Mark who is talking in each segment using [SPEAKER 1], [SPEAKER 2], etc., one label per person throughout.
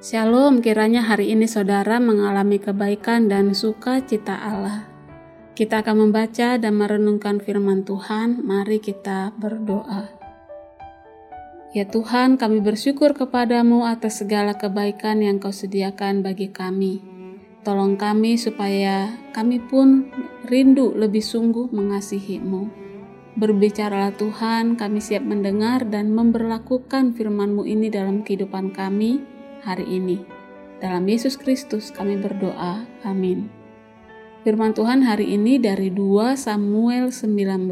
[SPEAKER 1] Shalom, kiranya hari ini saudara mengalami kebaikan dan sukacita Allah. Kita akan membaca dan merenungkan firman Tuhan. Mari kita berdoa. Ya Tuhan, kami bersyukur kepadamu atas segala kebaikan yang Kau sediakan bagi kami. Tolong kami supaya kami pun rindu lebih sungguh mengasihimu. Berbicaralah Tuhan, kami siap mendengar dan memperlakukan firman-Mu ini dalam kehidupan kami hari ini. Dalam Yesus Kristus kami berdoa. Amin. Firman Tuhan hari ini dari 2 Samuel 19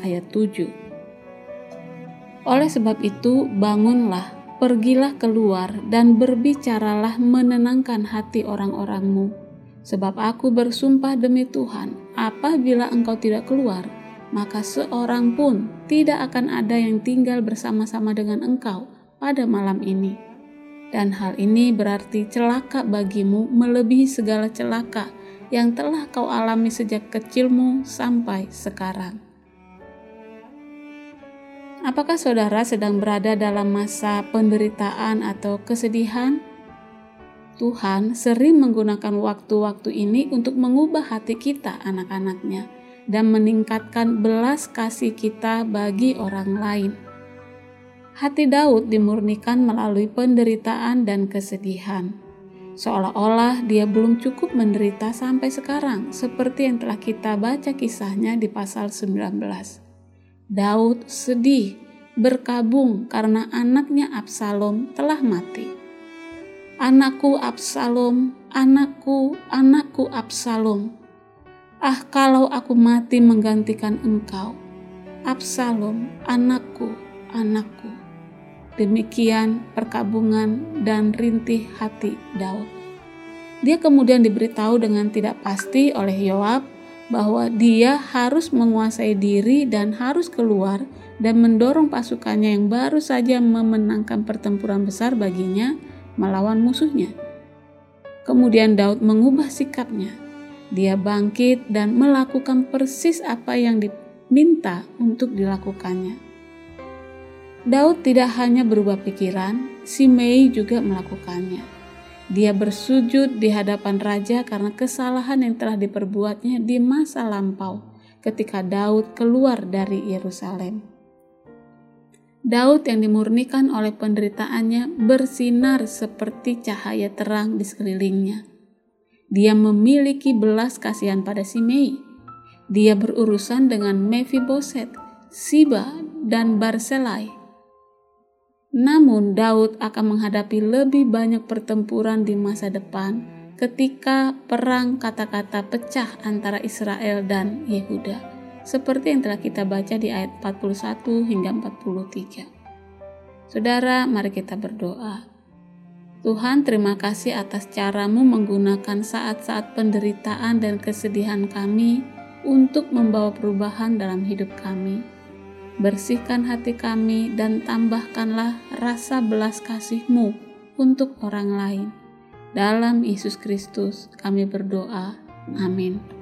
[SPEAKER 1] ayat 7. Oleh sebab itu, bangunlah, pergilah keluar dan berbicaralah menenangkan hati orang-orangmu. Sebab aku bersumpah demi Tuhan, apabila engkau tidak keluar, maka seorang pun tidak akan ada yang tinggal bersama-sama dengan engkau pada malam ini dan hal ini berarti celaka bagimu melebihi segala celaka yang telah kau alami sejak kecilmu sampai sekarang. Apakah saudara sedang berada dalam masa penderitaan atau kesedihan? Tuhan sering menggunakan waktu-waktu ini untuk mengubah hati kita, anak-anaknya, dan meningkatkan belas kasih kita bagi orang lain hati Daud dimurnikan melalui penderitaan dan kesedihan. Seolah-olah dia belum cukup menderita sampai sekarang, seperti yang telah kita baca kisahnya di pasal 19. Daud sedih, berkabung karena anaknya Absalom telah mati. Anakku Absalom, anakku, anakku Absalom. Ah, kalau aku mati menggantikan engkau. Absalom, anakku, anakku. Demikian perkabungan dan rintih hati Daud. Dia kemudian diberitahu dengan tidak pasti oleh Yoab bahwa dia harus menguasai diri dan harus keluar dan mendorong pasukannya yang baru saja memenangkan pertempuran besar baginya melawan musuhnya. Kemudian Daud mengubah sikapnya. Dia bangkit dan melakukan persis apa yang diminta untuk dilakukannya. Daud tidak hanya berubah pikiran, Simei juga melakukannya. Dia bersujud di hadapan raja karena kesalahan yang telah diperbuatnya di masa lampau ketika Daud keluar dari Yerusalem. Daud yang dimurnikan oleh penderitaannya bersinar seperti cahaya terang di sekelilingnya. Dia memiliki belas kasihan pada Simei. Dia berurusan dengan Mephiboset, Siba, dan Barselai namun, Daud akan menghadapi lebih banyak pertempuran di masa depan ketika perang kata-kata pecah antara Israel dan Yehuda, seperti yang telah kita baca di ayat 41 hingga 43. Saudara, mari kita berdoa. Tuhan, terima kasih atas caramu menggunakan saat-saat penderitaan dan kesedihan kami untuk membawa perubahan dalam hidup kami bersihkan hati kami dan tambahkanlah rasa belas kasih-Mu untuk orang lain. Dalam Yesus Kristus kami berdoa. Amin.